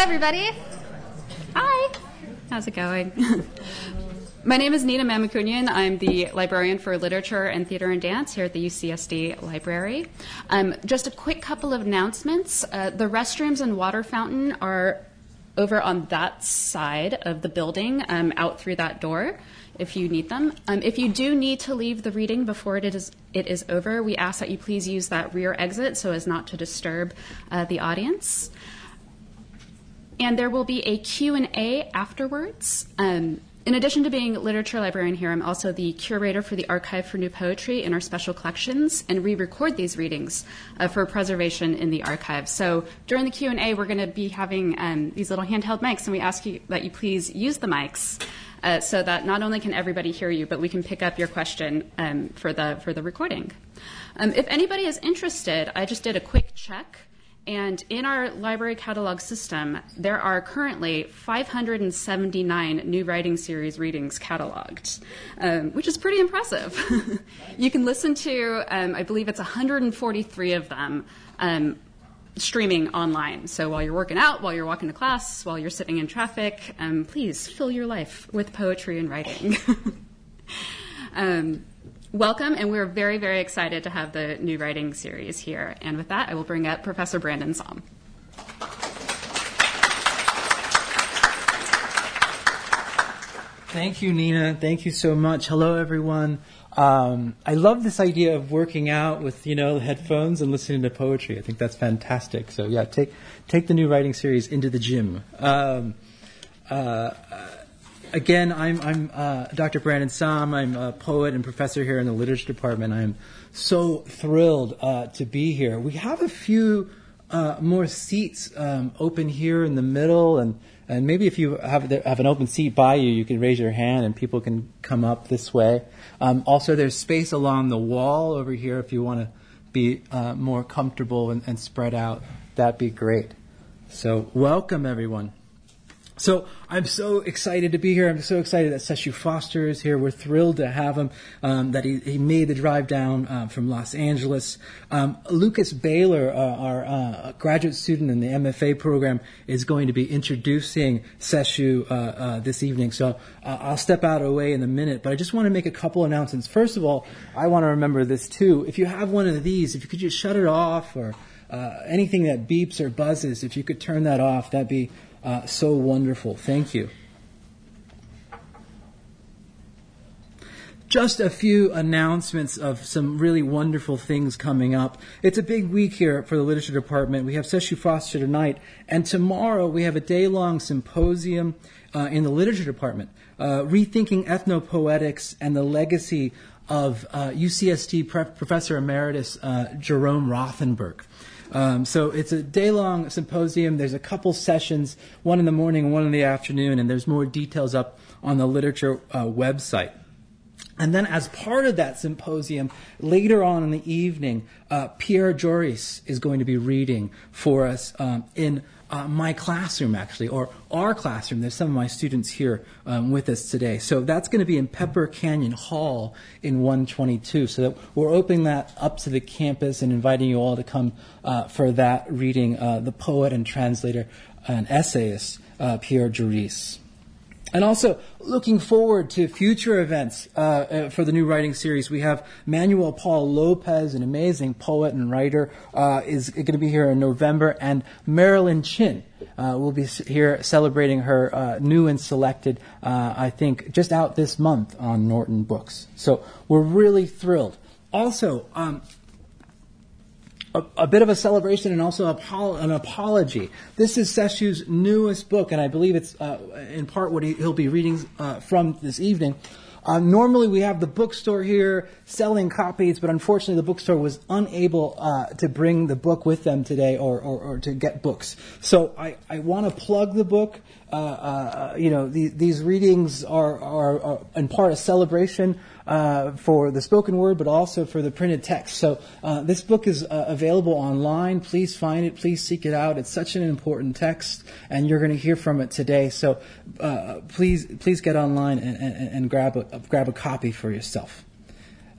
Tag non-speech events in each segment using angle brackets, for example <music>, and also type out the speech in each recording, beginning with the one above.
everybody. Hi. How's it going? <laughs> My name is Nina Mamikunian. I'm the librarian for literature and theater and dance here at the UCSD Library. Um, just a quick couple of announcements. Uh, the restrooms and water fountain are over on that side of the building, um, out through that door if you need them. Um, if you do need to leave the reading before it is, it is over, we ask that you please use that rear exit so as not to disturb uh, the audience. And there will be a Q&A afterwards. Um, in addition to being literature librarian here, I'm also the curator for the Archive for New Poetry in our special collections, and we record these readings uh, for preservation in the archive. So during the Q&A, we're going to be having um, these little handheld mics, and we ask you that you please use the mics uh, so that not only can everybody hear you, but we can pick up your question um, for the for the recording. Um, if anybody is interested, I just did a quick check. And in our library catalog system, there are currently 579 new writing series readings cataloged, um, which is pretty impressive. <laughs> you can listen to, um, I believe it's 143 of them um, streaming online. So while you're working out, while you're walking to class, while you're sitting in traffic, um, please fill your life with poetry and writing. <laughs> um, welcome, and we're very, very excited to have the new writing series here. And with that, I will bring up Professor Brandon Som. Thank you, Nina. Thank you so much. Hello, everyone. Um, I love this idea of working out with you know headphones and listening to poetry. I think that's fantastic. So yeah, take take the new writing series into the gym. Um, uh, again, I'm I'm uh, Dr. Brandon Som. I'm a poet and professor here in the literature department. I'm so thrilled uh, to be here. We have a few uh, more seats um, open here in the middle and. And maybe if you have, the, have an open seat by you, you can raise your hand and people can come up this way. Um, also, there's space along the wall over here if you want to be uh, more comfortable and, and spread out. That'd be great. So, welcome everyone. So I'm so excited to be here. I'm so excited that Sesshu Foster is here. We're thrilled to have him, um, that he, he, made the drive down uh, from Los Angeles. Um, Lucas Baylor, uh, our uh, graduate student in the MFA program, is going to be introducing Sesshu uh, uh, this evening. So uh, I'll step out of the way in a minute, but I just want to make a couple announcements. First of all, I want to remember this too. If you have one of these, if you could just shut it off or anything that beeps or buzzes, if you could turn that off, that'd be uh, so wonderful. Thank you. Just a few announcements of some really wonderful things coming up. It's a big week here for the literature department. We have Sesshu Foster tonight, and tomorrow we have a day long symposium uh, in the literature department, uh, rethinking ethnopoetics and the legacy of uh, UCSD Professor Emeritus uh, Jerome Rothenberg. Um, so it's a day long symposium. There's a couple sessions, one in the morning, and one in the afternoon, and there's more details up on the literature uh, website. And then, as part of that symposium, later on in the evening, uh, Pierre Joris is going to be reading for us um, in uh, my classroom, actually, or our classroom. There's some of my students here um, with us today. So that's going to be in Pepper Canyon Hall in 122. So we're opening that up to the campus and inviting you all to come uh, for that reading, uh, the poet and translator and essayist uh, Pierre Joris. And also, looking forward to future events uh, uh, for the new writing series, we have Manuel Paul Lopez, an amazing poet and writer, uh, is going to be here in November, and Marilyn Chin uh, will be here celebrating her uh, new and selected, uh, I think, just out this month on Norton Books. So we're really thrilled. Also, um, a, a, bit of a celebration and also an apology. This is Sesshu's newest book, and I believe it's uh, in part what he, will be reading uh, from this evening. Uh, normally, we have the bookstore here selling copies, but unfortunately, the bookstore was unable uh, to bring the book with them today or, or, or to get books. So I, I want to plug the book. Uh, uh, you know, the, these readings are, are, are, in part a celebration uh, for the spoken word, but also for the printed text. So uh, this book is uh, available online. Please find it. Please seek it out. It's such an important text, and you're going to hear from it today. So uh, please, please get online and, and, and, grab a grab a copy for yourself.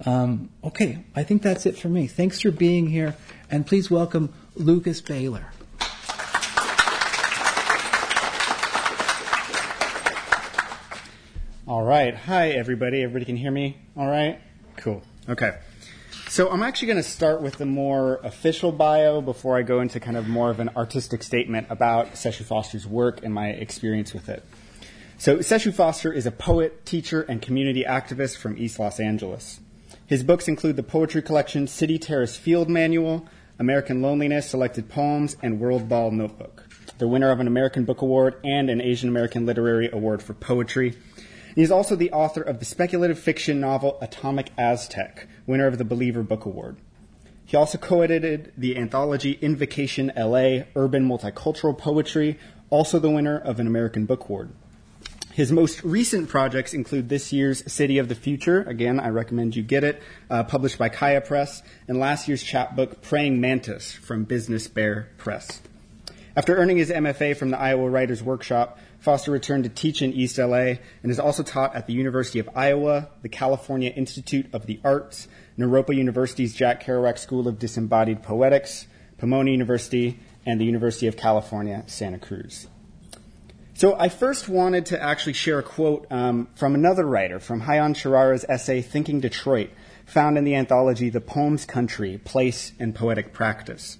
Um, okay, I think that's it for me. Thanks for being here, and please welcome Lucas Baylor. All right. Hi, everybody. Everybody can hear me? All right? Cool. Okay. So I'm actually going to start with the more official bio before I go into kind of more of an artistic statement about Sesshu Foster's work and my experience with it. So Sesshu Foster is a poet, teacher, and community activist from East Los Angeles. His books include the poetry collection City Terrace Field Manual, American Loneliness, Selected Poems, and World Ball Notebook, the winner of an American Book Award and an Asian American Literary Award for Poetry. He is also the author of the speculative fiction novel Atomic Aztex, winner of the Believer Book Award. He also co edited the anthology Invocation LA Urban Multicultural Poetry, also the winner of an American Book Award. His most recent projects include this year's City of the Future. Again, I recommend you get it, uh, published by Kaya Press, and last year's chapbook Praying Mantis from Business Bear Press. After earning his MFA from the Iowa Writers Workshop, Foster returned to teach in East LA and has also taught at the University of Iowa, the California Institute of the Arts, Naropa University's Jack Kerouac School of Disembodied Poetics, Pomona University, and the University of California, Santa Cruz. So I first wanted to actually share a quote um, from another writer, from Hayan Charara's essay Thinking Detroit, found in the anthology The Poems Country, Place and Poetic Practice.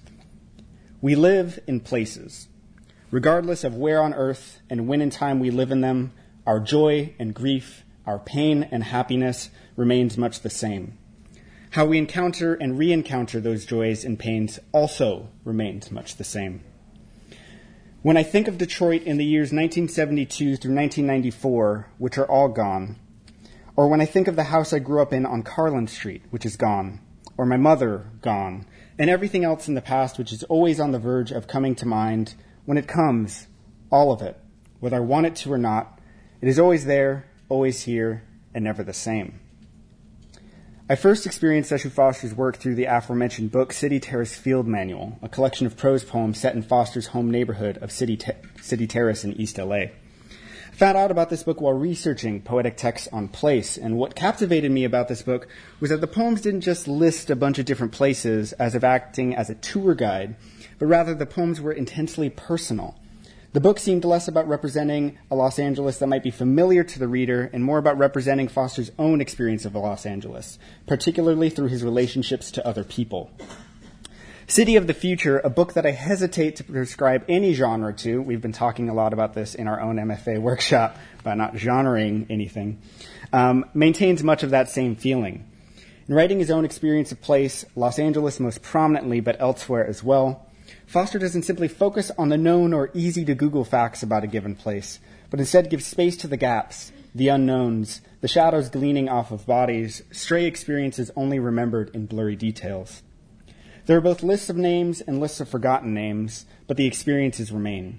We live in places. Regardless of where on earth and when in time we live in them, our joy and grief, our pain and happiness remains much the same. How we encounter and re encounter those joys and pains also remains much the same. When I think of Detroit in the years 1972 through 1994, which are all gone, or when I think of the house I grew up in on Carlin Street, which is gone, or my mother, gone, and everything else in the past which is always on the verge of coming to mind, when it comes, all of it, whether I want it to or not, it is always there, always here, and never the same. I first experienced Sesshu Foster's work through the aforementioned book City Terrace Field Manual, a collection of prose poems set in Foster's home neighborhood of City, City Terrace in East LA. I found out about this book while researching poetic texts on place, and what captivated me about this book was that the poems didn't just list a bunch of different places as if acting as a tour guide, but rather the poems were intensely personal. The book seemed less about representing a Los Angeles that might be familiar to the reader and more about representing Foster's own experience of Los Angeles, particularly through his relationships to other people. City of the Future, a book that I hesitate to prescribe any genre to. We've been talking a lot about this in our own MFA workshop about not genring anything. Um, maintains much of that same feeling. In writing his own experience of place, Los Angeles most prominently, but elsewhere as well, Foster doesn't simply focus on the known or easy to Google facts about a given place, but instead gives space to the gaps, the unknowns, the shadows gleaning off of bodies, stray experiences only remembered in blurry details. There are both lists of names and lists of forgotten names, but the experiences remain.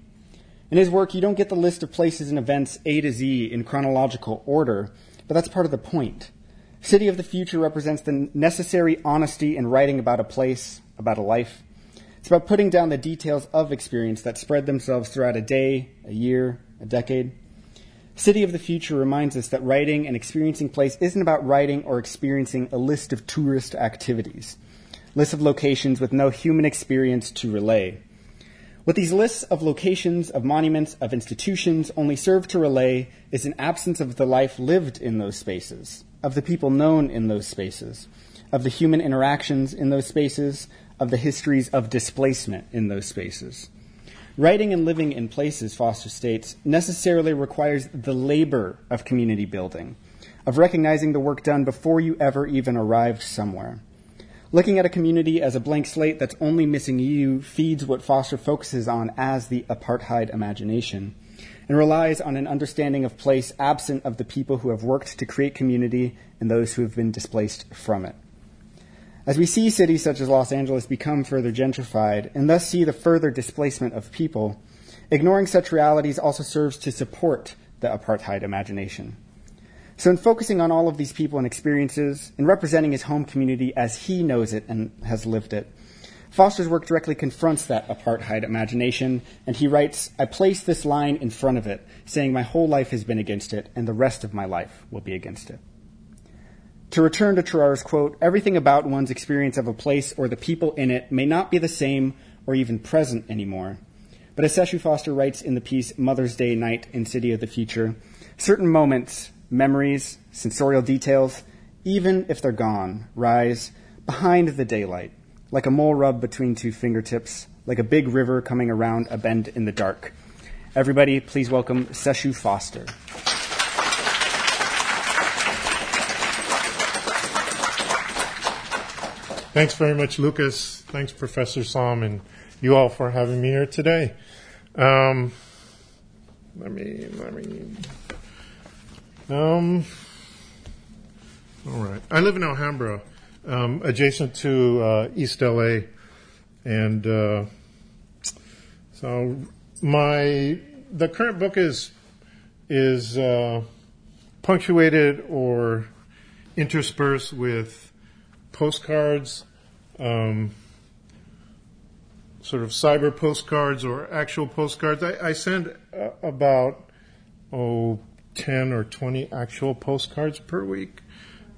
In his work, you don't get the list of places and events A to Z in chronological order, but that's part of the point. City of the Future represents the necessary honesty in writing about a place, about a life, it's about putting down the details of experience that spread themselves throughout a day, a year, a decade. City of the Future reminds us that writing and experiencing place isn't about writing or experiencing a list of tourist activities, lists of locations with no human experience to relay. What these lists of locations, of monuments, of institutions only serve to relay is an absence of the life lived in those spaces, of the people known in those spaces, of the human interactions in those spaces, of the histories of displacement in those spaces. Writing and living in places, Foster states, necessarily requires the labor of community building, of recognizing the work done before you ever even arrived somewhere. Looking at a community as a blank slate that's only missing you feeds what Foster focuses on as the apartheid imagination and relies on an understanding of place absent of the people who have worked to create community and those who have been displaced from it. As we see cities such as Los Angeles become further gentrified and thus see the further displacement of people, ignoring such realities also serves to support the apartheid imagination. So, in focusing on all of these people and experiences, in representing his home community as he knows it and has lived it, Foster's work directly confronts that apartheid imagination, and he writes, I place this line in front of it, saying my whole life has been against it, and the rest of my life will be against it. To return to Charara's quote, everything about one's experience of a place or the people in it may not be the same or even present anymore. But as Sesshu Foster writes in the piece Mother's Day Night in City of the Future, certain moments memories, sensorial details, even if they're gone, rise behind the daylight, like a mole rub between two fingertips, like a big river coming around a bend in the dark. Everybody, please welcome Sesshu Foster. Thanks very much, Lucas. Thanks, Professor Som, and you all for having me here today. Um, let me, let me. Um, all right. I live in Alhambra, um, adjacent to uh, East LA, and uh, so my the current book is is uh, punctuated or interspersed with postcards, um, sort of cyber postcards or actual postcards. I, I send uh, about oh 10 or 20 actual postcards per week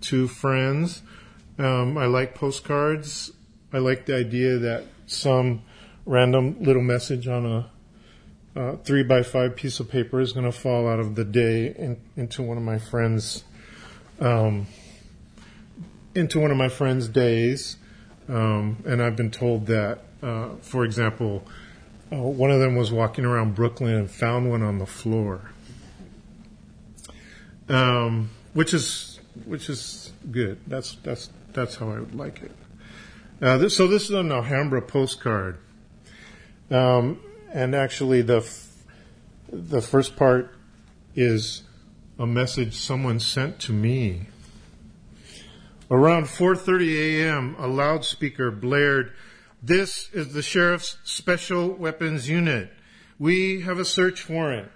to friends. Um, I like postcards. I like the idea that some random little message on a uh, three by five piece of paper is going to fall out of the day in, into one of my friends' um, into one of my friends' days, um, and I've been told that, uh, for example, uh, one of them was walking around Brooklyn and found one on the floor, um, which is which is good. That's that's that's how I would like it. Uh, this, so this is an Alhambra postcard, um, and actually the f- the first part is a message someone sent to me. Around 4:30 a.m., a loudspeaker blared, "This is the sheriff's special weapons unit. We have a search warrant.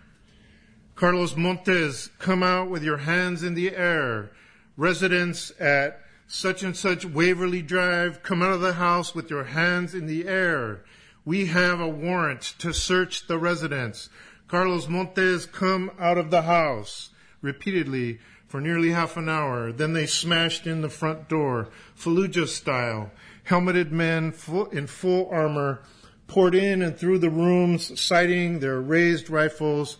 Carlos Montes, come out with your hands in the air. Residents at such and such Waverly Drive, come out of the house with your hands in the air. We have a warrant to search the residence. Carlos Montes, come out of the house." Repeatedly, for nearly half an hour. Then they smashed in the front door, Fallujah style. Helmeted men in full armor poured in and through the rooms, sighting their raised rifles,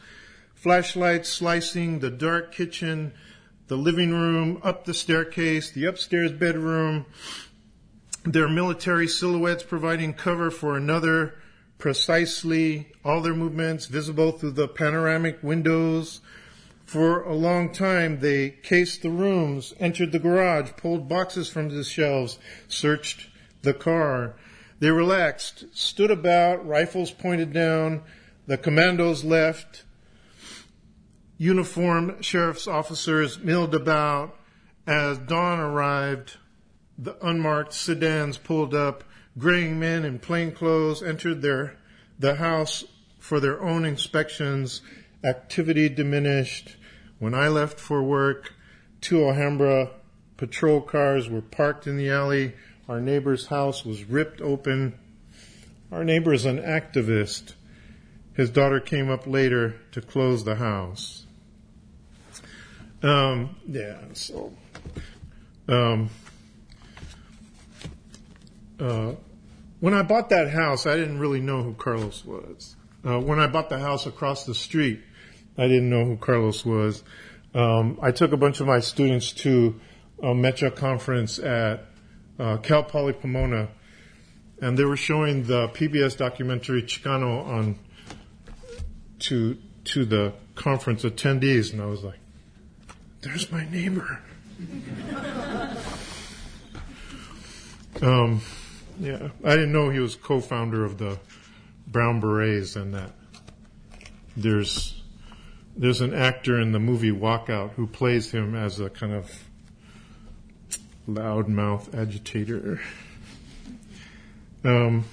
flashlights slicing the dark kitchen, the living room, up the staircase, the upstairs bedroom, their military silhouettes providing cover for another precisely all their movements visible through the panoramic windows, for a long time, they cased the rooms, entered the garage, pulled boxes from the shelves, searched the car. They relaxed, stood about, rifles pointed down. The commandos left. Uniformed sheriff's officers milled about. As dawn arrived, the unmarked sedans pulled up. Graying men in plain clothes entered their, the house for their own inspections. Activity diminished. When I left for work, two Alhambra patrol cars were parked in the alley. Our neighbor's house was ripped open. Our neighbor is an activist. His daughter came up later to close the house. Um, yeah, so. Um, uh, when I bought that house, I didn't really know who Carlos was. Uh, when I bought the house across the street, I didn't know who Carlos was. Um, I took a bunch of my students to a MECHA conference at uh, Cal Poly Pomona, and they were showing the PBS documentary Chicano on to to the conference attendees, and I was like, "There's my neighbor." <laughs> um, yeah, I didn't know he was co-founder of the Brown Berets, and that there's there's an actor in the movie Walkout who plays him as a kind of loudmouth agitator. Um,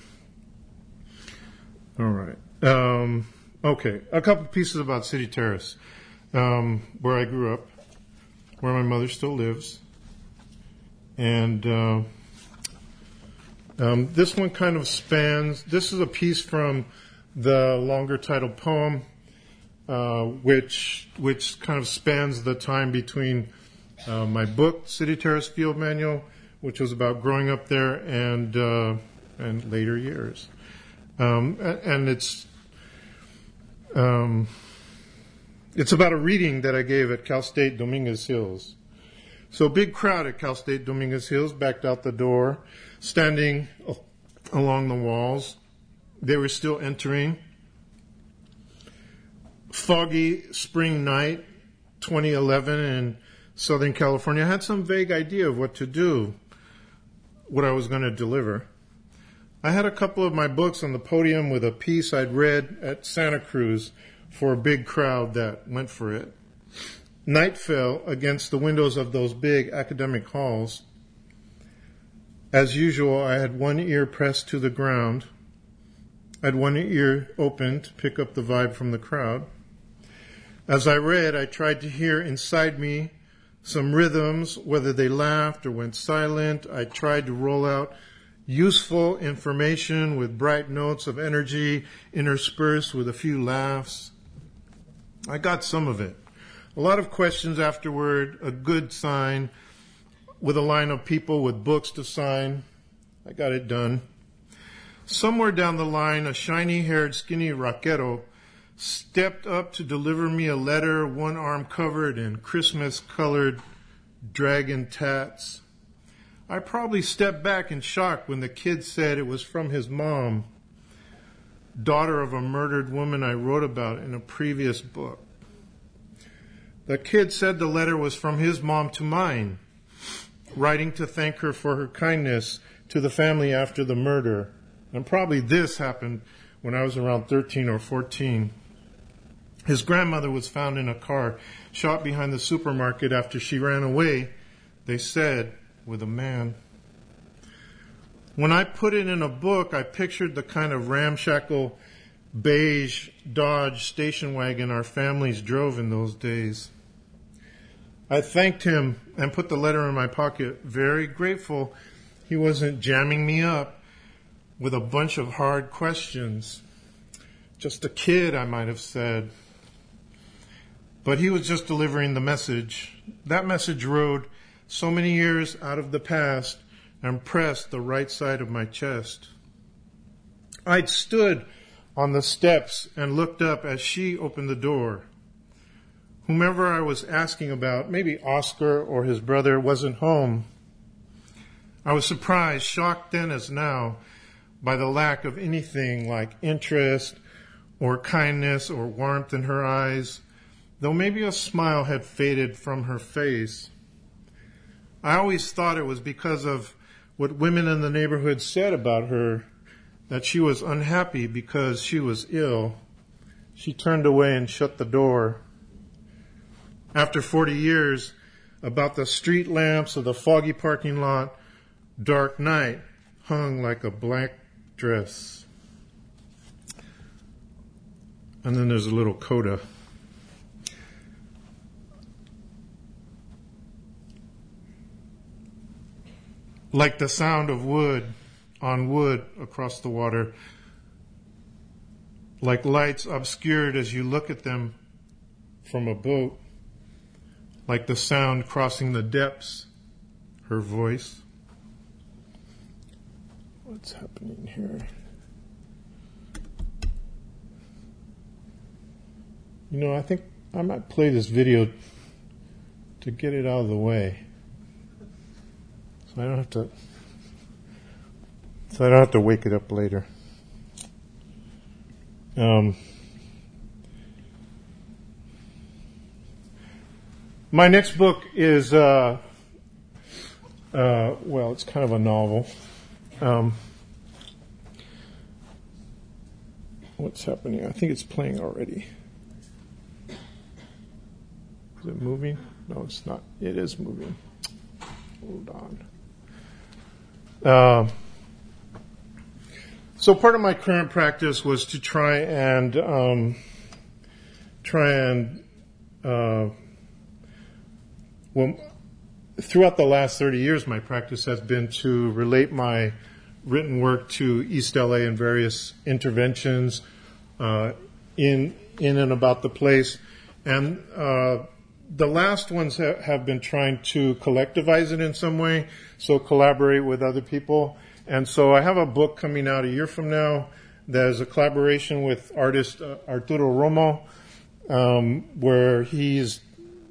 all right. Um, okay. A couple pieces about City Terrace, um, where I grew up, where my mother still lives. And uh, um, this one kind of spans, this is a piece from the longer titled poem which which kind of spans the time between uh, my book City Terrace Field Manual, which was about growing up there, and uh, and later years, um, and, it's um, it's about a reading that I gave at Cal State Dominguez Hills. So big crowd at Cal State Dominguez Hills backed out the door, standing along the walls. They were still entering. Foggy spring night, 2011 in Southern California. I had some vague idea of what to do, what I was going to deliver. I had a couple of my books on the podium with a piece I'd read at Santa Cruz for a big crowd that went for it. Night fell against the windows of those big academic halls. As usual, I had one ear pressed to the ground. I had one ear open to pick up the vibe from the crowd. As I read, I tried to hear inside me some rhythms, whether they laughed or went silent. I tried to roll out useful information with bright notes of energy interspersed with a few laughs. I got some of it. A lot of questions afterward, a good sign, with a line of people with books to sign. I got it done. Somewhere down the line, a shiny haired, skinny rockero stepped up to deliver me a letter, one arm covered in Christmas colored dragon tats. I probably stepped back in shock when the kid said it was from his mom, daughter of a murdered woman I wrote about in a previous book. The kid said the letter was from his mom to mine, writing to thank her for her kindness to the family after the murder. And probably this happened when I was around 13 or 14. His grandmother was found in a car, shot behind the supermarket after she ran away, they said, with a man. When I put it in a book, I pictured the kind of ramshackle beige Dodge station wagon our families drove in those days. I thanked him and put the letter in my pocket, very grateful he wasn't jamming me up with a bunch of hard questions. Just a kid, I might have said. But he was just delivering the message. That message rode so many years out of the past and pressed the right side of my chest. I'd stood on the steps and looked up as she opened the door whomever I was asking about, maybe Oscar or his brother, wasn't home. I was surprised, shocked then as now, by the lack of anything like interest or kindness or warmth in her eyes, though maybe a smile had faded from her face. I always thought it was because of what women in the neighborhood said about her that she was unhappy because she was ill. She turned away and shut the door after 40 years about the street lamps of the foggy parking lot, dark night hung like a black dress. And then there's a little coda. Like the sound of wood on wood across the water, like lights obscured as you look at them from a boat like the sound crossing the depths, her voice. What's happening here? You know, I think I might play this video to get it out of the way. I don't have to so I don't have to wake it up later. Um My next book is, uh, uh, well, it's kind of a novel. Um, what's happening? I think it's playing already. Is it moving? No, it's not. It is moving. Hold on. Uh, so part of my current practice was to try and um, try and uh, well, throughout the last 30 years, my practice has been to relate my written work to East LA and various interventions uh, in in and about the place, and uh, the last ones ha- have been trying to collectivize it in some way, so collaborate with other people. And so I have a book coming out a year from now that is a collaboration with artist uh, Arturo Romo um, where he's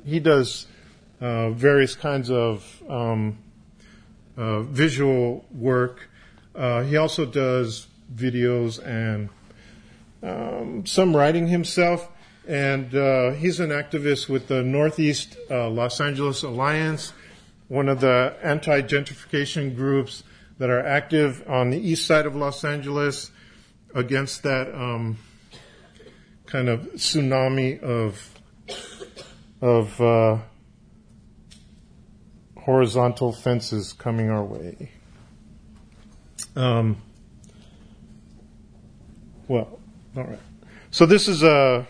he does uh, various kinds of um, uh, visual work. Uh, he also does videos and um, some writing himself. And uh, he's an activist with the Northeast uh, Los Angeles Alliance, one of the anti gentrification groups that are active on the east side of Los Angeles against that um, kind of tsunami of of uh, horizontal fences coming our way. Um, well, all right. So this is a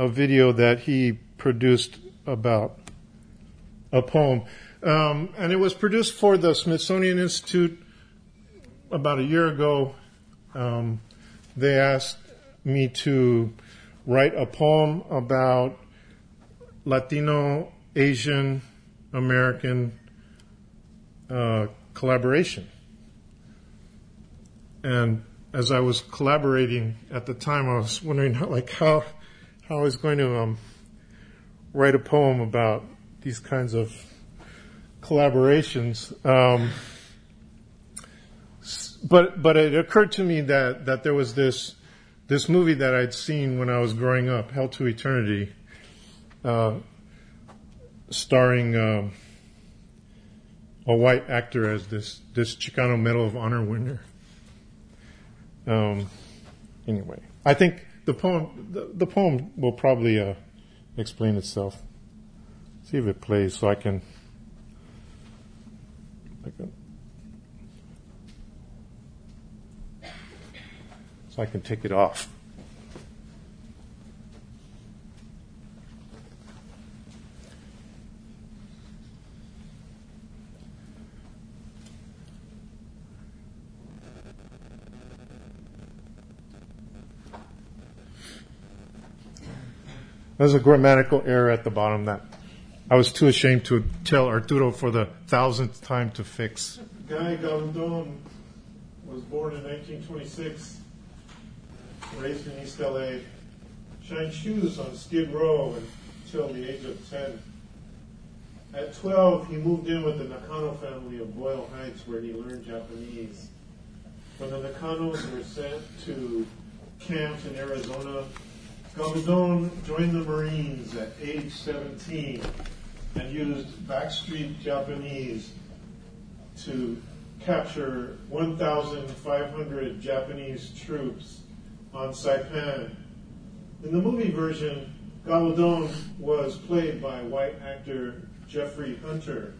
a video that he produced about a poem, um, and it was produced for the Smithsonian Institute about a year ago. Um, they asked me to write a poem about Latino, Asian, American uh, collaboration. And as I was collaborating at the time, I was wondering how, <laughs> like how how I was going to um, write a poem about these kinds of collaborations. Um, but but it occurred to me that that there was this this movie that I'd seen when I was growing up, Hell to Eternity, uh, starring uh, a white actor as this this Chicano Medal of Honor winner. Um, anyway, I think the poem the, the poem will probably uh, explain itself. See if it plays, so I can. I can so I can take it off. There's a grammatical error at the bottom that I was too ashamed to tell Arturo for the thousandth time to fix. Guy Galdon was born in 1926, raised in East LA, shined shoes on Skid Row until the age of 10. At 12, he moved in with the Nakano family of Boyle Heights where he learned Japanese. When the Nakanos were sent to camps in Arizona, Galdon joined the Marines at age 17 and used backstreet Japanese to capture 1,500 Japanese troops on Saipan. In the movie version, Galdon was played by white actor Jeffrey Hunter,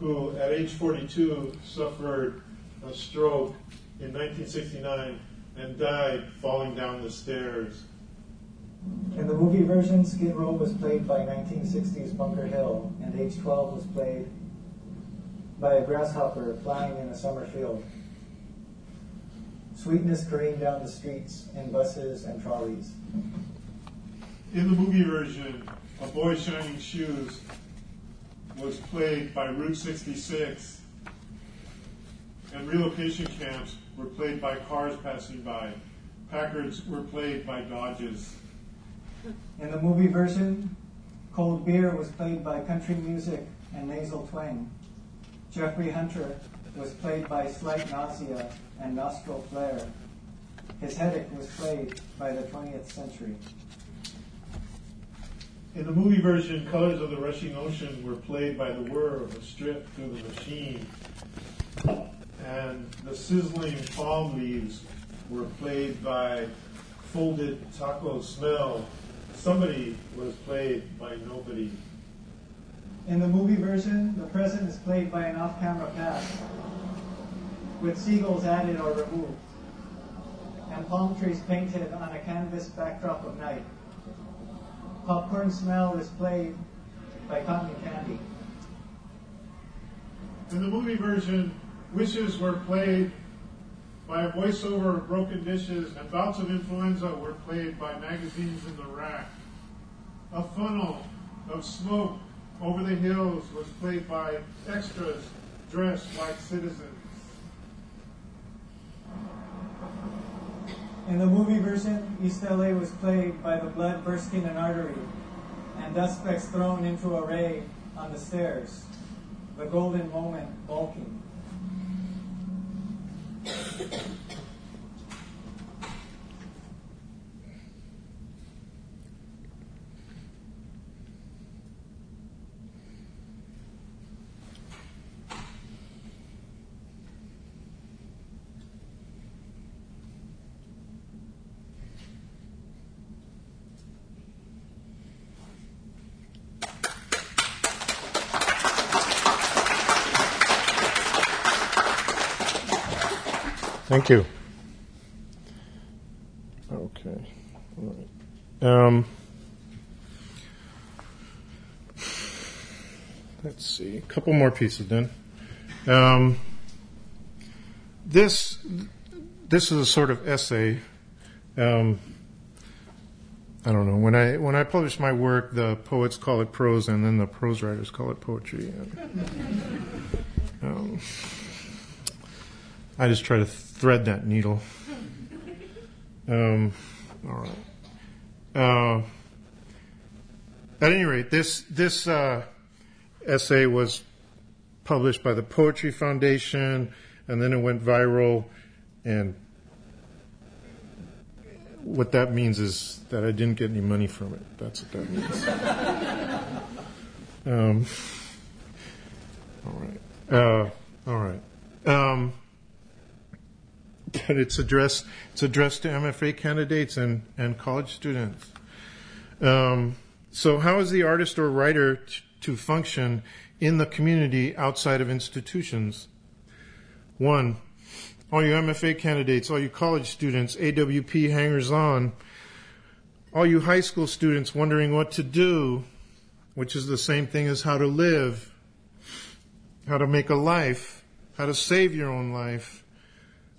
who at age 42 suffered a stroke in 1969 and died falling down the stairs. In the movie version, Skid Row was played by 1960s Bunker Hill, and Age 12 was played by a grasshopper flying in a summer field. Sweetness careened down the streets in buses and trolleys. In the movie version, A Boy Shining Shoes was played by Route 66, and relocation camps were played by cars passing by. Packards were played by Dodges. In the movie version, Cold Beer was played by country music and nasal twang. Jeffrey Hunter was played by slight nausea and nostril flare. His headache was played by the 20th century. In the movie version, Colors of the Rushing Ocean were played by the whir of a strip through the machine. And the sizzling palm leaves were played by folded taco smell. Somebody was played by nobody. In the movie version, the present is played by an off-camera past, with seagulls added or removed, and palm trees painted on a canvas backdrop of night. Popcorn smell is played by cotton candy. In the movie version, wishes were played by a voiceover of broken dishes, and bouts of influenza were played by magazines in the rack. A funnel of smoke over the hills was played by extras dressed like citizens. In the movie version, East LA was played by the blood bursting an artery and dust specks thrown into a ray on the stairs, the golden moment bulking. フフフ。Thank you. Okay. Um, let's see. A couple more pieces then. Um, this this is a sort of essay. Um, I don't know. When I when I publish my work, the poets call it prose, and then the prose writers call it poetry. <laughs> Um, I just try to thread that needle. Um, all right. Uh, at any rate, this this uh, essay was published by the Poetry Foundation, and then it went viral. And what that means is that I didn't get any money from it. That's what that means. um, all right. Uh, all right. Um, but it's addressed it's addressed to MFA candidates and, and college students. Um, so, how is the artist or writer t- to function in the community outside of institutions? One, all you MFA candidates, all you college students, AWP hangers on, all you high school students wondering what to do, which is the same thing as how to live, how to make a life, how to save your own life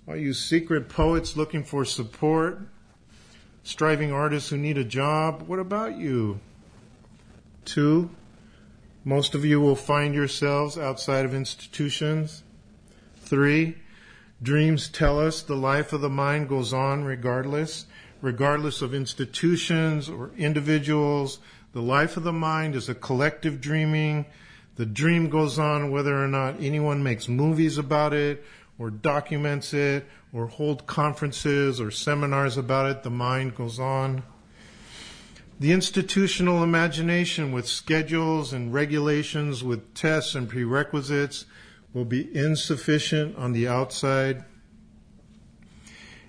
are you secret poets looking for support? Striving artists who need a job? What about you? Two, most of you will find yourselves outside of institutions. Three, dreams tell us the life of the mind goes on regardless, regardless of institutions or individuals. The life of the mind is a collective dreaming. The dream goes on whether or not anyone makes movies about it or documents it or hold conferences or seminars about it, the mind goes on. The institutional imagination with schedules and regulations, with tests and prerequisites, will be insufficient on the outside.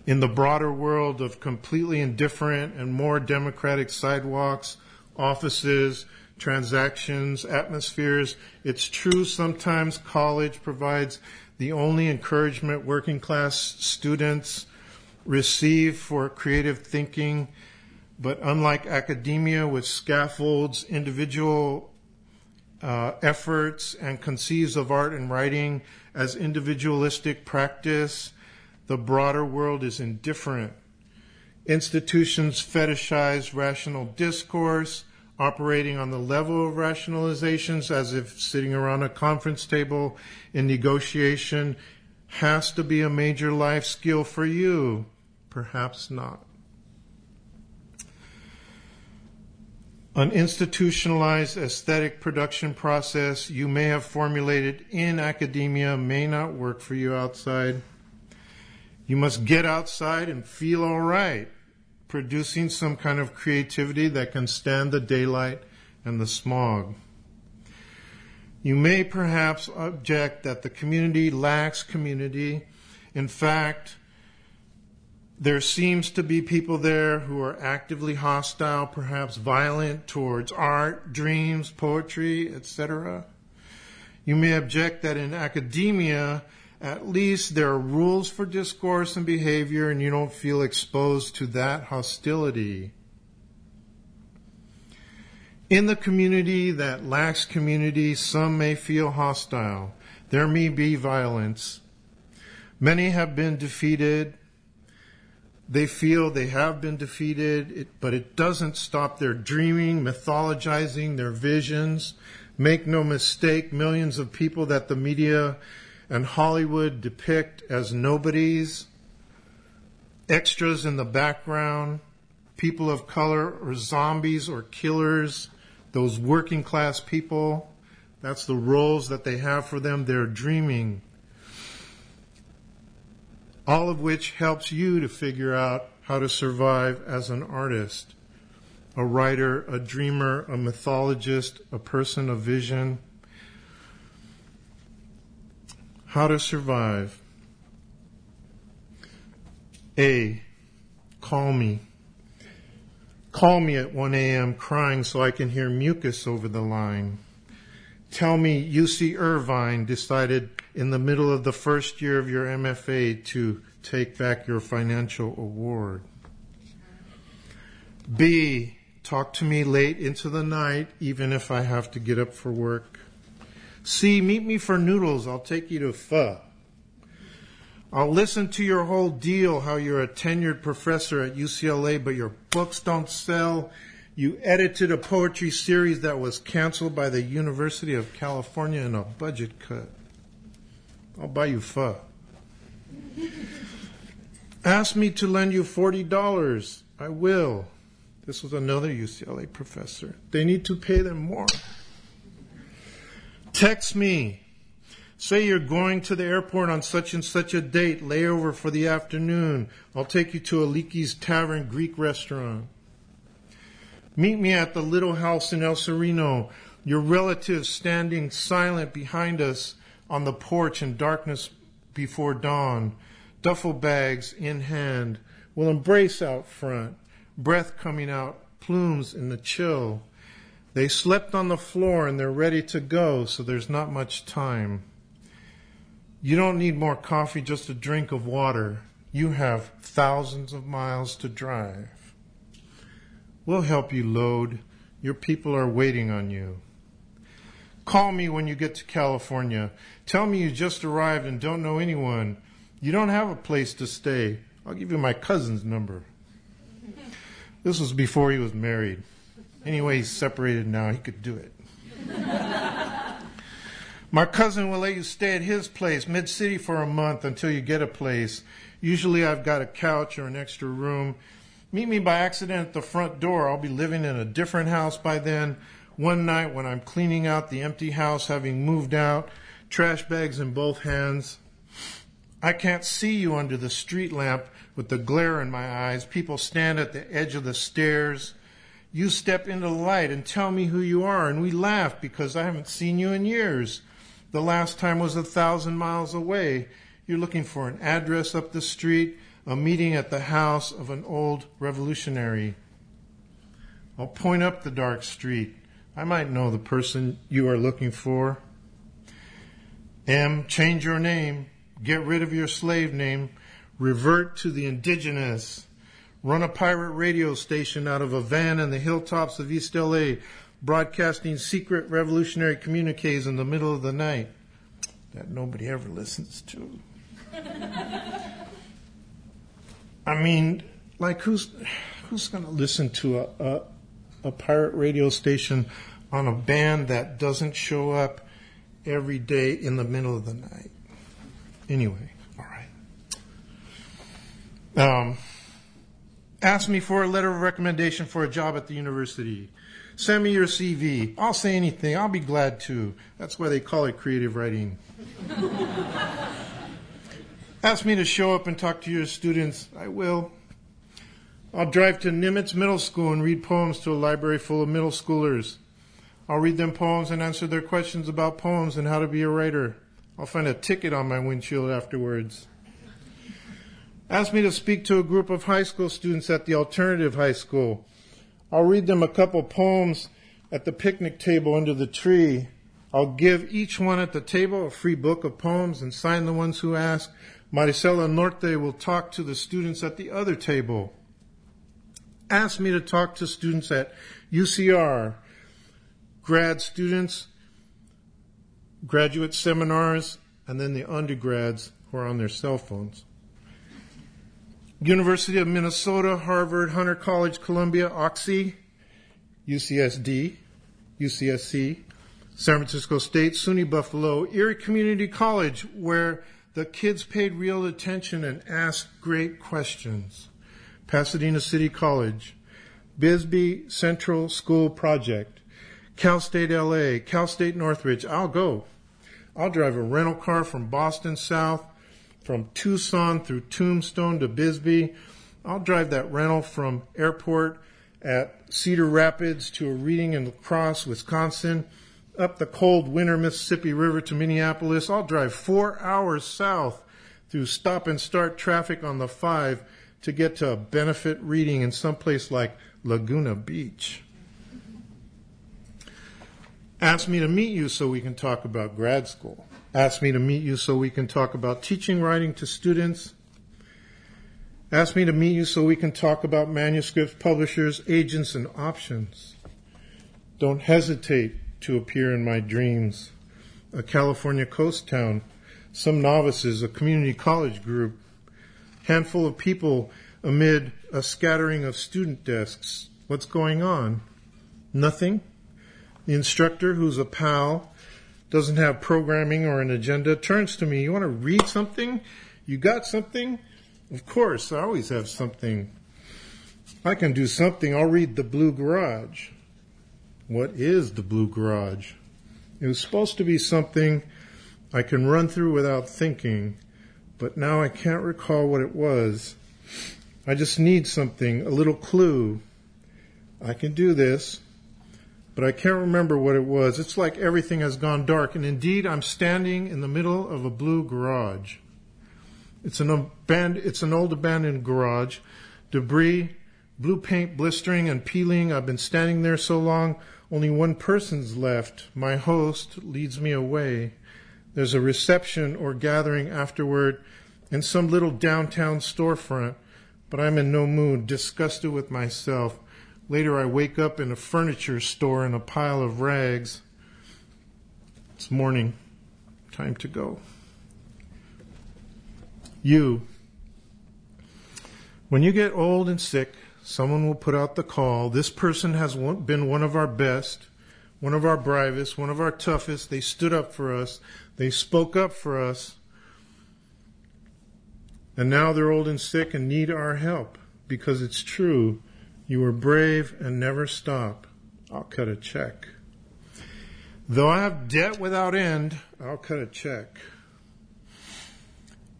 In the broader world of completely indifferent and more democratic sidewalks, offices, transactions, atmospheres, it's true sometimes college provides the only encouragement working class students receive for creative thinking. But unlike academia, which scaffolds individual uh, efforts and conceives of art and writing as individualistic practice, the broader world is indifferent. Institutions fetishize rational discourse, operating on the level of rationalizations as if sitting around a conference table in negotiation has to be a major life skill for you. Perhaps not. An institutionalized aesthetic production process you may have formulated in academia may not work for you outside. You must get outside and feel all right producing some kind of creativity that can stand the daylight and the smog. You may perhaps object that the community lacks community. In fact, there seems to be people there who are actively hostile, perhaps violent towards art, dreams, poetry, etc. You may object that in academia, at least there are rules for discourse and behavior, and you don't feel exposed to that hostility. In the community that lacks community, some may feel hostile. There may be violence. Many have been defeated. They feel they have been defeated, but it doesn't stop their dreaming, mythologizing their visions. Make no mistake, millions of people that the media and Hollywood depict as nobodies extras in the background, people of color or zombies or killers, those working class people. That's the roles that they have for them. They're dreaming. All of which helps you to figure out how to survive as an artist, a writer, a dreamer, a mythologist, a person of vision. How to survive. A. Call me. Call me at 1 a.m. crying so I can hear mucus over the line. Tell me UC Irvine decided in the middle of the first year of your MFA to take back your financial award. B. Talk to me late into the night, even if I have to get up for work. C. Meet me for noodles. I'll take you to pho. I'll listen to your whole deal, how you're a tenured professor at UCLA, but your books don't sell. You edited a poetry series that was canceled by the University of California in a budget cut. I'll buy you pho. <laughs> Ask me to lend you $40. I will. This was another UCLA professor. They need to pay them more. Text me. Say you're going to the airport on such and such a date, layover for the afternoon. I'll take you to Aliki's Tavern Greek restaurant. Meet me at the little house in El Sereno, your relatives standing silent behind us on the porch in darkness before dawn, duffel bags in hand. We'll embrace out front, breath coming out, plumes in the chill. They slept on the floor and they're ready to go, so there's not much time. You don't need more coffee, just a drink of water. You have thousands of miles to drive. We'll help you load. Your people are waiting on you. Call me when you get to California. Tell me you just arrived and don't know anyone. You don't have a place to stay. I'll give you my cousin's number. This was before he was married. Anyway, he's separated now. He could do it. My cousin will let you stay at his place, mid city, for a month until you get a place. Usually I've got a couch or an extra room. Meet me by accident at the front door. I'll be living in a different house by then. One night when I'm cleaning out the empty house, having moved out, trash bags in both hands. I can't see you under the street lamp with the glare in my eyes. People stand at the edge of the stairs. You step into the light and tell me who you are, and we laugh because I haven't seen you in years. The last time was a thousand miles away. You're looking for an address up the street, a meeting at the house of an old revolutionary. I'll point up the dark street. I might know the person you are looking for. M, change your name. Get rid of your slave name. Revert to the indigenous. Run a pirate radio station out of a van in the hilltops of East LA broadcasting secret revolutionary communiques in the middle of the night that nobody ever listens to. I mean, like who's who's going to listen to a, a a pirate radio station on a band that doesn't show up every day in the middle of the night? Anyway, all right. Um, ask me for a letter of recommendation for a job at the university. Send me your CV. I'll say anything. I'll be glad to. That's why they call it creative writing. <laughs> Ask me to show up and talk to your students. I will. I'll drive to Nimitz Middle School and read poems to a library full of middle schoolers. I'll read them poems and answer their questions about poems and how to be a writer. I'll find a ticket on my windshield afterwards. Ask me to speak to a group of high school students at the alternative high school. I'll read them a couple poems at the picnic table under the tree. I'll give each one at the table a free book of poems and sign the ones who ask. Marisela Norte will talk to the students at the other table. Ask me to talk to students at UCR, grad students, graduate seminars, and then the undergrads who are on their cell phones. University of Minnesota, Harvard, Hunter College, Columbia, Oxy, UCSD, UCSC, San Francisco State, SUNY Buffalo, Erie Community College, where The kids paid real attention and asked great questions. Pasadena City College, Bisbee Central School Project, Cal State LA, Cal State Northridge. I'll go. I'll drive a rental car from Boston South, from Tucson through Tombstone to Bisbee. I'll drive that rental from airport at Cedar Rapids to a reading in La Crosse, Wisconsin, up the cold winter Mississippi River to Minneapolis. I'll drive four hours south through stop and start traffic on the five to get to a benefit reading in some place like Laguna Beach. Ask me to meet you so we can talk about grad school. Ask me to meet you so we can talk about teaching writing to students. Ask me to meet you so we can talk about manuscripts, publishers, agents, and options. Don't hesitate to appear in my dreams. A California coast town, some novices, a community college group, handful of people amid a scattering of student desks. What's going on? Nothing? The instructor, who's a pal, doesn't have programming or an agenda, turns to me. You want to read something? You got something? Of course, I always have something. I can do something. I'll read The Blue Garage. What is The Blue Garage? It was supposed to be something I can run through without thinking, but now I can't recall what it was. I just need something, a little clue. I can do this but I can't remember what it was. It's like everything has gone dark. And indeed, I'm standing in the middle of a blue garage. It's an, abandoned, it's an old abandoned garage. Debris, blue paint blistering and peeling. I've been standing there so long, only one person's left. My host leads me away. There's a reception or gathering afterward in some little downtown storefront, but I'm in no mood, disgusted with myself. Later, I wake up in a furniture store in a pile of rags. It's morning. Time to go. You. When you get old and sick, someone will put out the call. This person has been one of our best, one of our bravest, one of our toughest. They stood up for us. They spoke up for us. And now they're old and sick and need our help because it's true. You were brave and never stop. I'll cut a check. Though I have debt without end, I'll cut a check.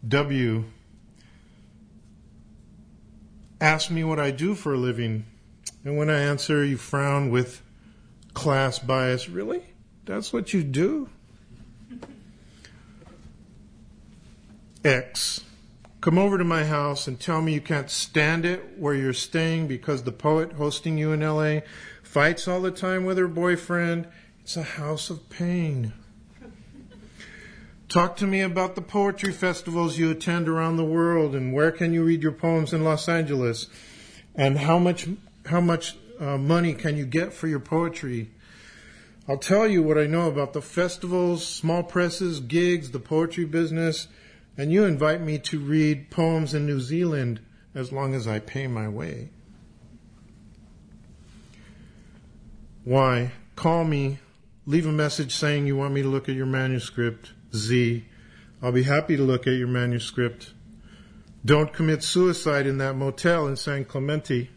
W. Ask me what I do for a living. And when I answer, you frown with class bias. Really? That's what you do? X. Come over to my house and tell me you can't stand it where you're staying because the poet hosting you in LA fights all the time with her boyfriend. It's a house of pain. Talk to me about the poetry festivals you attend around the world and where can you read your poems in Los Angeles and how much how much uh, money can you get for your poetry? I'll tell you what I know about the festivals, small presses, gigs, the poetry business and you invite me to read poems in New Zealand as long as I pay my way. Why? Call me, leave a message saying you want me to look at your manuscript. Z. I'll be happy to look at your manuscript. Don't commit suicide in that motel in San Clemente.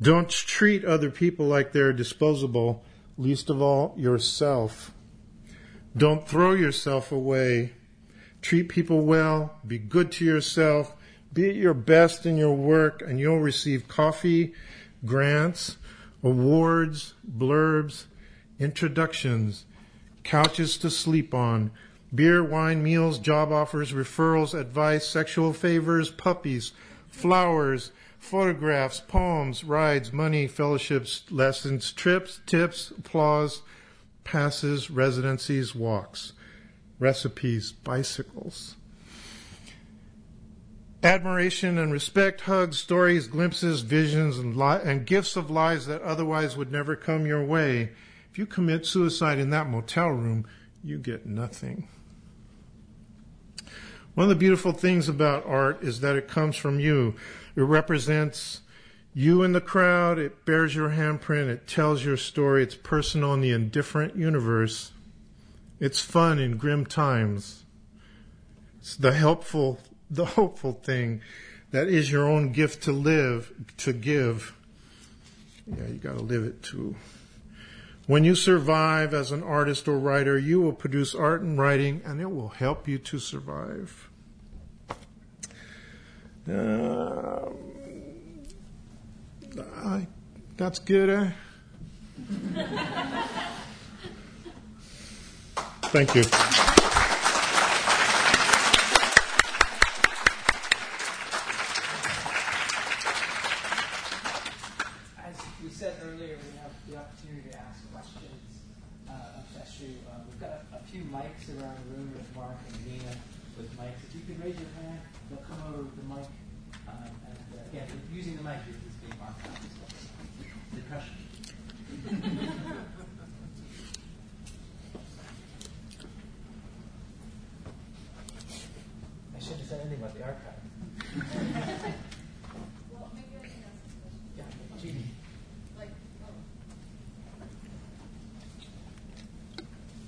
Don't treat other people like they're disposable, least of all yourself. Don't throw yourself away treat people well, be good to yourself, be at your best in your work, and you'll receive coffee, grants, awards, blurbs, introductions, couches to sleep on, beer, wine, meals, job offers, referrals, advice, sexual favors, puppies, flowers, photographs, poems, rides, money, fellowships, lessons, trips, tips, applause, passes, residencies, walks recipes, bicycles. Admiration and respect, hugs, stories, glimpses, visions, and, li- and gifts of lives that otherwise would never come your way. If you commit suicide in that motel room, you get nothing. One of the beautiful things about art is that it comes from you. It represents you in the crowd, it bears your handprint, it tells your story, it's personal in the indifferent universe. It's fun in grim times. It's the helpful, the hopeful thing that is your own gift to live, to give. Yeah, you got to live it too. When you survive as an artist or writer, you will produce art and writing, and it will help you to survive. Uh, I, that's good, eh? <laughs> Thank you. As we said earlier, we have the opportunity to ask questions uh, of Sesshu. Uh, we've got a, a few mics around the room with Mark and Nina with mics. If you could raise your hand, they'll come over with the mic. Um, and uh, again, using the mic is being marked out. The question. I shouldn't have said anything about the archive. Yeah, Judy.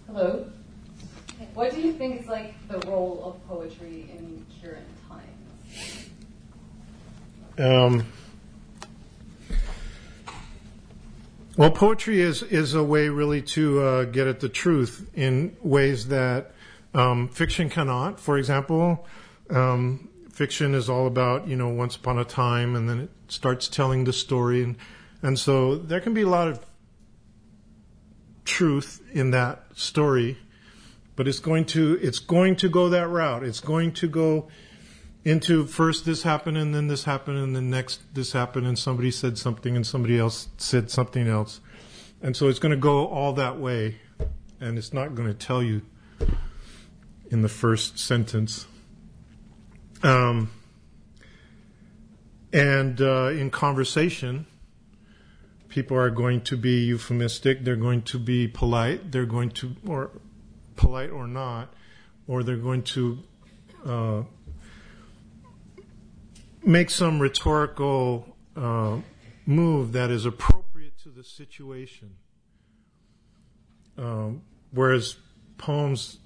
Hello. What do you think is like the role of poetry in current times? Um, well, poetry is is a way really to uh, get at the truth in ways that um, fiction cannot. For example, um, fiction is all about you know once upon a time, and then it starts telling the story, and and so there can be a lot of truth in that story, but it's going to it's going to go that route. It's going to go into first this happened and then this happened and then next this happened and somebody said something and somebody else said something else. And so it's going to go all that way and it's not going to tell you in the first sentence. Um, and uh, in conversation, people are going to be euphemistic, they're going to be polite, they're going to, or polite or not, or they're going to uh, make some rhetorical uh, move that is appropriate to the situation. Um, whereas poems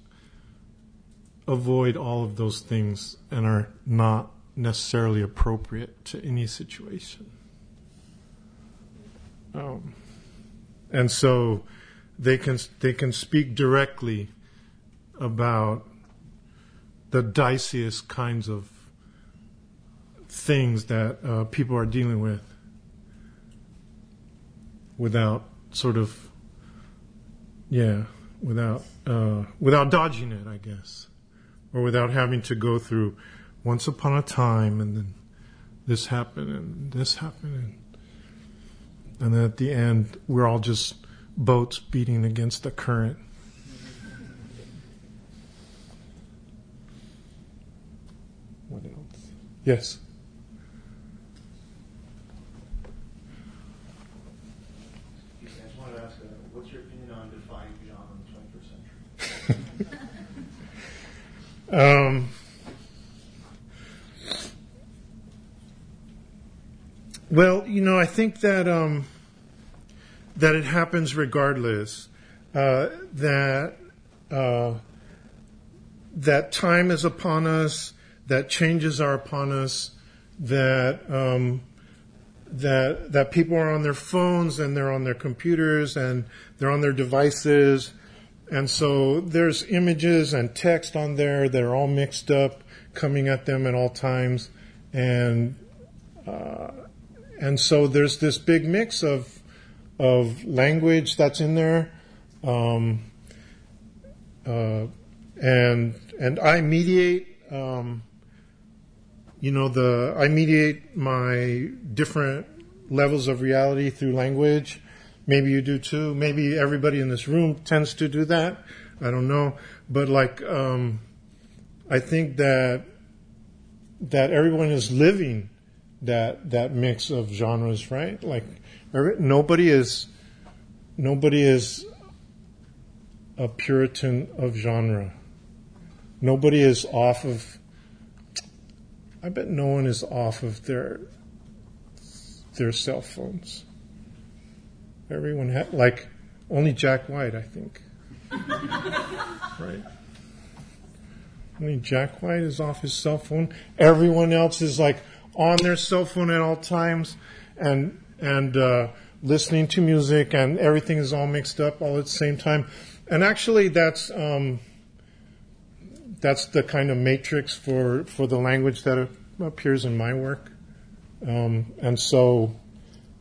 avoid all of those things and are not necessarily appropriate to any situation. Um, and so they can they can speak directly about the diciest kinds of things that uh, people are dealing with without sort of yeah without uh, without dodging it I guess or without having to go through once upon a time and then this happened and this happened and, and then at the end we're all just boats beating against the current what else yes I just wanted to ask, uh, what's your opinion on defining genre in the 21st century? <laughs> Um, well, you know, I think that um, that it happens regardless. Uh, that uh, that time is upon us. That changes are upon us. That um, that that people are on their phones and they're on their computers and they're on their devices and so there's images and text on there that are all mixed up coming at them at all times and uh, and so there's this big mix of of language that's in there um, uh, and and I mediate um, you know the I mediate my different levels of reality through language. Maybe you do too. Maybe everybody in this room tends to do that. I don't know, but like um, I think that that everyone is living that that mix of genres, right? Like every, nobody is nobody is a Puritan of genre. Nobody is off of I bet no one is off of their their cell phones. Everyone ha- like only Jack White, I think. <laughs> right. I mean, Jack White is off his cell phone. Everyone else is like on their cell phone at all times, and and uh, listening to music, and everything is all mixed up all at the same time. And actually, that's um, that's the kind of matrix for for the language that appears in my work. Um, and so,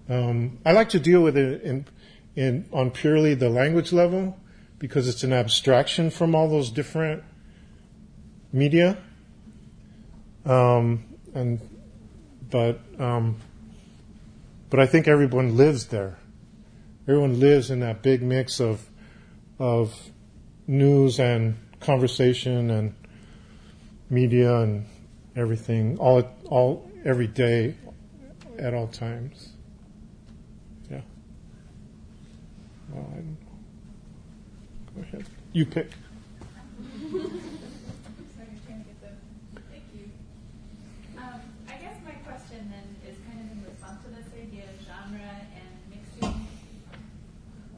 um, I like to deal with it in in on purely the language level because it's an abstraction from all those different media. Um, and but um, but I think everyone lives there. Everyone lives in that big mix of of news and conversation and media and everything all all every day at all times. Yeah. Well, go ahead. You pick. Thank you. I guess my question then is kind of in response to this idea of genre and mixing,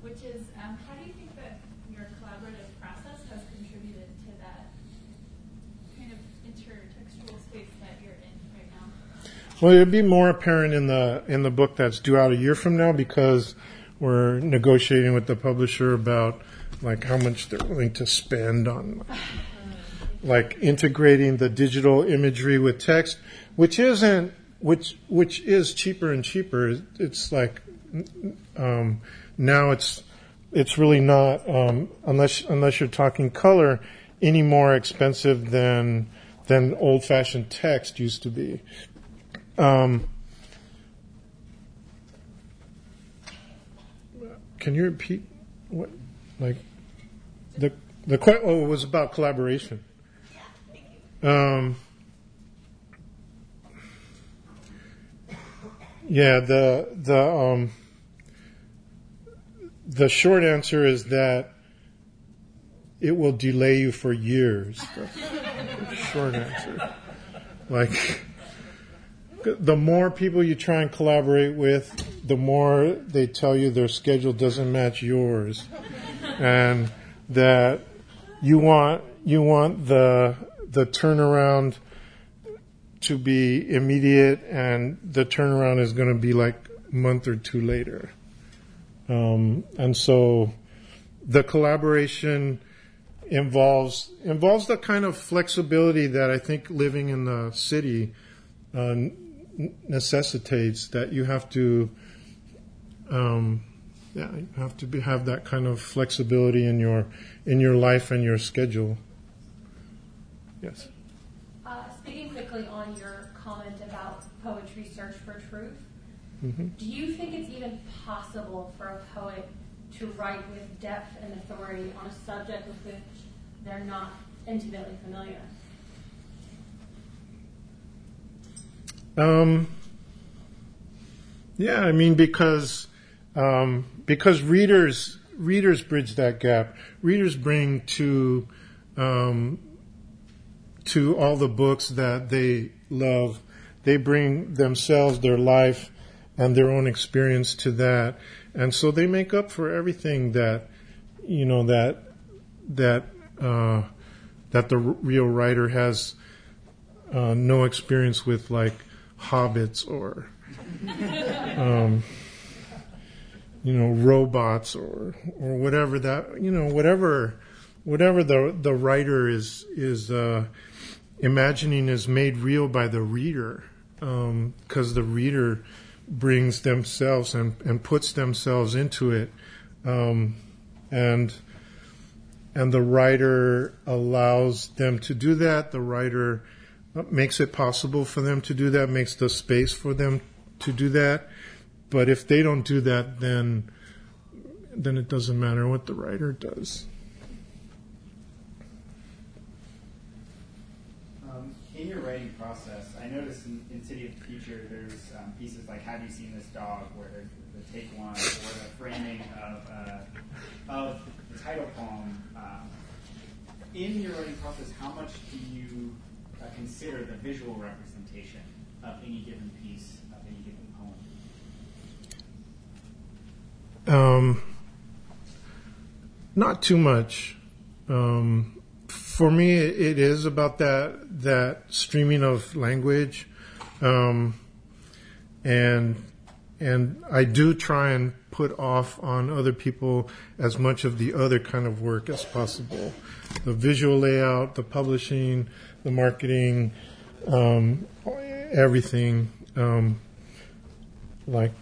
which is um, how do you think that your collaborative process has contributed to that kind of Well, it'd be more apparent in the in the book that's due out a year from now because we're negotiating with the publisher about like how much they're willing to spend on like integrating the digital imagery with text, which isn't which which is cheaper and cheaper. It's like um, now it's it's really not um, unless unless you're talking color any more expensive than than old fashioned text used to be. Um, can you repeat what like the the que- oh it was about collaboration. Um, yeah, the the um, the short answer is that it will delay you for years. Short answer, like the more people you try and collaborate with, the more they tell you their schedule doesn't match yours, and that you want you want the the turnaround to be immediate, and the turnaround is going to be like a month or two later. Um, and so, the collaboration involves involves the kind of flexibility that I think living in the city uh, necessitates. That you have to, um, yeah, you have to be, have that kind of flexibility in your in your life and your schedule. Yes. Uh, speaking quickly on your comment about poetry search for truth, Mm-hmm. do you think it's even possible for a poet to write with depth and authority on a subject with which they're not intimately familiar? Um, yeah, I mean because um, because readers readers bridge that gap. Readers bring to um, to all the books that they love. They bring themselves, their life, and their own experience to that, and so they make up for everything that you know that that uh, that the real writer has uh, no experience with, like hobbits or <laughs> um, you know robots or or whatever that you know whatever whatever the the writer is is uh, imagining is made real by the reader because the reader brings themselves and, and puts themselves into it. Um, and and the writer allows them to do that. The writer makes it possible for them to do that makes the space for them to do that. But if they don't do that then then it doesn't matter what the writer does. Um, in your writing process, I noticed in, in City of the Future, there's um, pieces like "Have you seen this dog?" where the, the take one, or the framing of uh, of the title poem. Um, in your writing process, how much do you uh, consider the visual representation of any given piece, of any given poem? Um, not too much. Um, for me, it is about that that streaming of language, um, and and I do try and put off on other people as much of the other kind of work as possible, the visual layout, the publishing, the marketing, um, everything. Um, like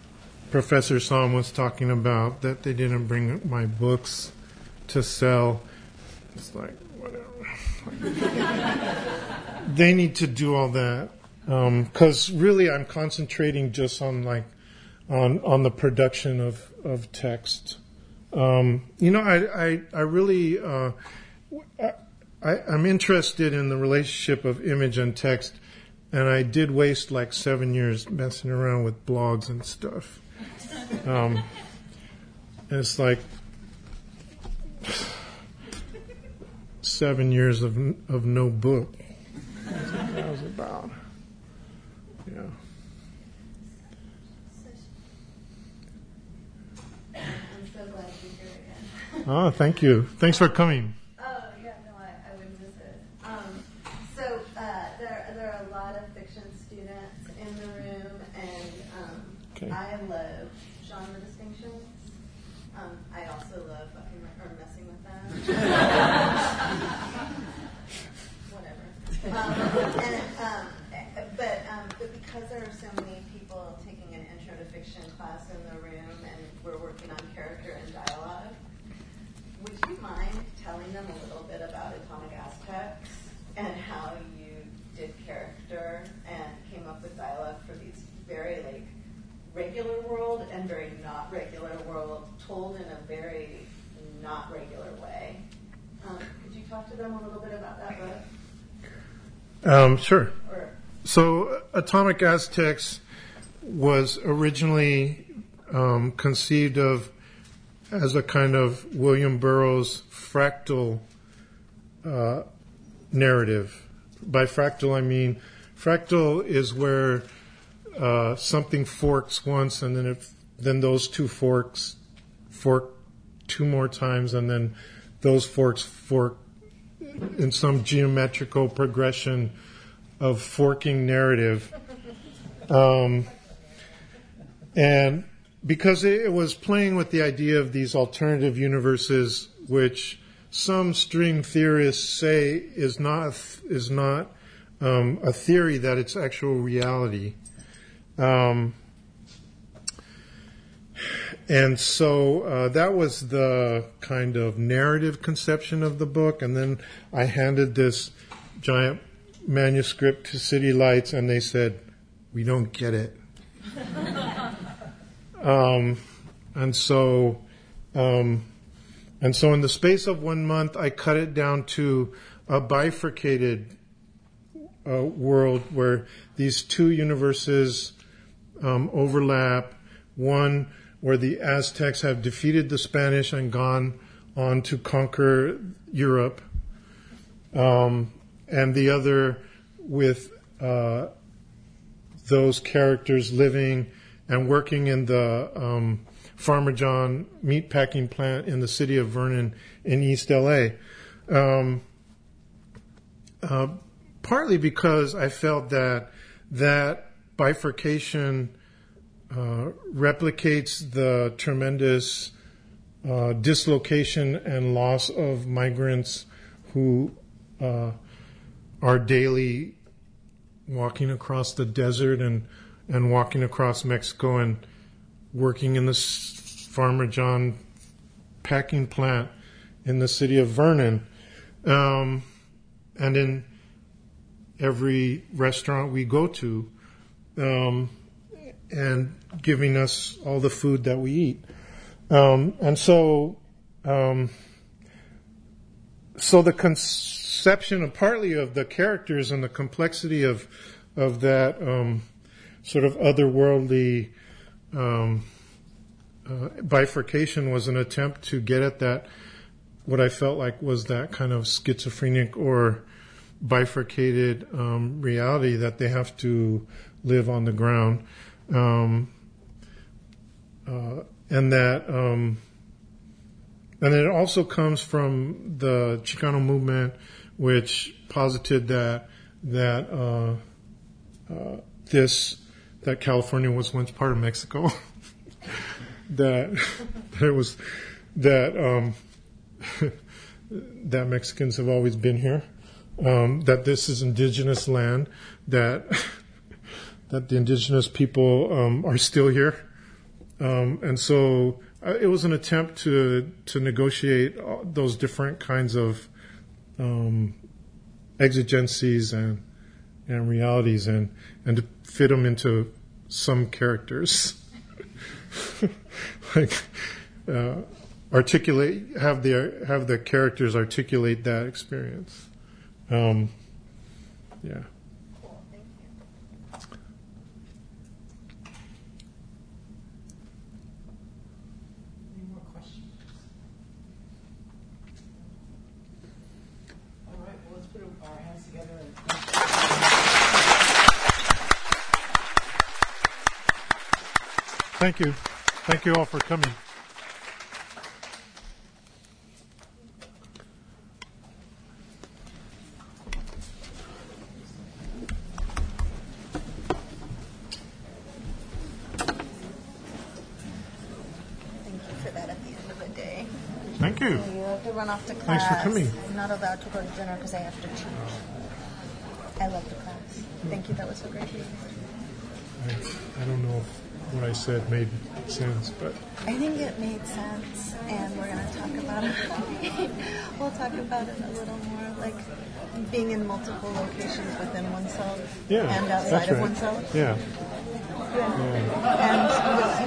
Professor Sam was talking about that they didn't bring my books to sell. It's like whatever. <laughs> they need to do all that because really I'm concentrating just on like on on the production of of text. Um, you know, I I, I really uh, I, I'm interested in the relationship of image and text, and I did waste like seven years messing around with blogs and stuff. Um, and it's like seven years of of no book. That's what that was about. Yeah. I'm so glad to be here again. Oh, thank you. Thanks for coming. Oh yeah, no, I, I wouldn't miss it. Um, so uh, there there are a lot of fiction students in the room, and um, Okay. I love genre distinctions. Um, I also love fucking or messing with them. <laughs> Whatever. Um, and, um, eh, but um, but because there are so many people taking an intro to fiction class in the room, and we're working on character and dialogue. Would you mind telling them a little bit about Atomic Aztex and how you did character and came up with dialogue for these very like regular world and very not regular world, told in a very not regular way? Um, could you talk to them a little bit about that book? Um, sure. Or So, Atomic Aztex was originally um, conceived of as a kind of William Burroughs fractal uh, narrative. By fractal, I mean fractal is where uh, something forks once, and then it, then those two forks fork two more times, and then those forks fork in some geometrical progression of forking narrative. <laughs> Um, and because it, was playing with the idea of these alternative universes, which some string theorists say is not is not um, a theory that it's actual reality. Um, and so uh, that was the kind of narrative conception of the book. And then I handed this giant manuscript to City Lights, and they said, "We don't get it." <laughs> um, and so, um, and so, in the space of one month, I cut it down to a bifurcated uh, world where these two universes um, overlap. One where the Aztecs have defeated the Spanish and gone on to conquer Europe, um, and the other with uh, those characters living and working in the um, Farmer John meatpacking plant in the city of Vernon in East LA. Um, uh, partly because I felt that that bifurcation uh, replicates the tremendous uh, dislocation and loss of migrants who uh, are daily walking across the desert and, and walking across Mexico and working in the Farmer John packing plant in the city of Vernon. Um, and in every restaurant we go to, um, and giving us all the food that we eat. Um, and so, um, so the conception of partly of the characters and the complexity of of that um, sort of otherworldly um, uh, bifurcation was an attempt to get at that what I felt like was that kind of schizophrenic or bifurcated um, reality that they have to live on the ground, um, uh, and that um, and it also comes from the Chicano movement, which posited that that uh, uh, this that California was once part of Mexico, <laughs> that there was that um, <laughs> that Mexicans have always been here, um, that this is indigenous land, that <laughs> that the indigenous people um, are still here, um, and so uh, it was an attempt to to negotiate those different kinds of um, exigencies and and realities and and to fit them into some characters. <laughs> Like uh, articulate have the have the characters articulate that experience. Um, yeah Any more questions? All right, well, let's put our hands together and. Thank you thank you all for coming Thank you for that at the end of the day. thank you You have to run off to Thanks class. for coming. I'm not allowed to go to dinner because I have to teach. I love the class. Thank you. That was so great. I, I don't know if what I said made sense but I think it made sense, and we're going to talk about it. <laughs> we'll talk about it a little more, like being in multiple locations within oneself yeah and outside of right. oneself. yeah And,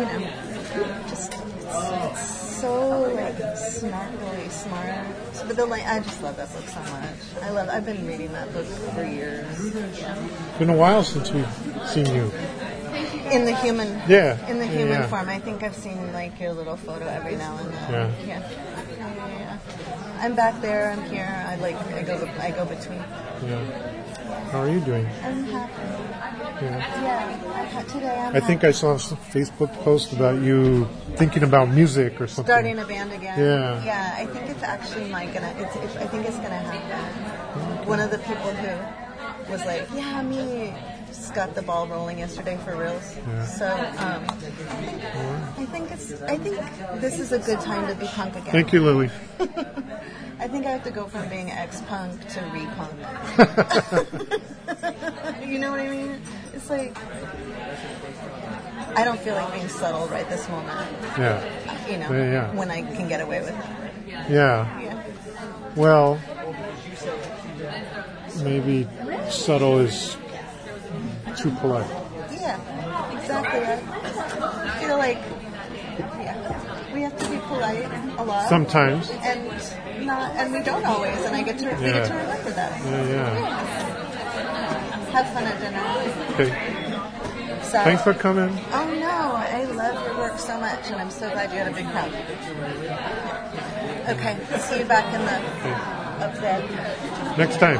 you know, just it's, it's so like snarkily smart. But the like, I just love that book so much. I love. I've been reading that book for years. Yeah. been a while since we've seen you In the human, Yeah, in the human yeah. form. I think I've seen like your little photo every now and then. Yeah. Yeah. Yeah. I'm back there. I'm here. I like. I go. I go between. yeah how are you doing I'm happy. yeah Yeah. I, today I'm. I think I saw a Facebook post about you thinking about music or something. starting a band again. Yeah. Yeah, I think it's actually like gonna. It's, it's, I think it's gonna happen. One of the people who was like, "Yeah, me," just got the ball rolling yesterday for reals. Yeah. So um, I think it's. I think this is a good time to be punk again. Thank you, Lily. <laughs> I think I have to go from being ex-punk to re-punk. <laughs> you know what I mean? It's like I don't feel like being subtle right this moment. Yeah. You know, Yeah, yeah. when I can get away with it. Yeah. Yeah. Well, maybe subtle is too polite. Yeah, exactly. I feel like yeah, we have to be polite a lot. Sometimes. And not, and we don't always. And I get to, we get to remember that. Yeah, yeah. Have fun at dinner. Okay. So, Thanks for coming. Oh no, I love your work so much, and I'm so glad you had a big crowd. Okay, see you back in the up there. Next time.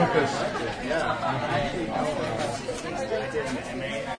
Lucas.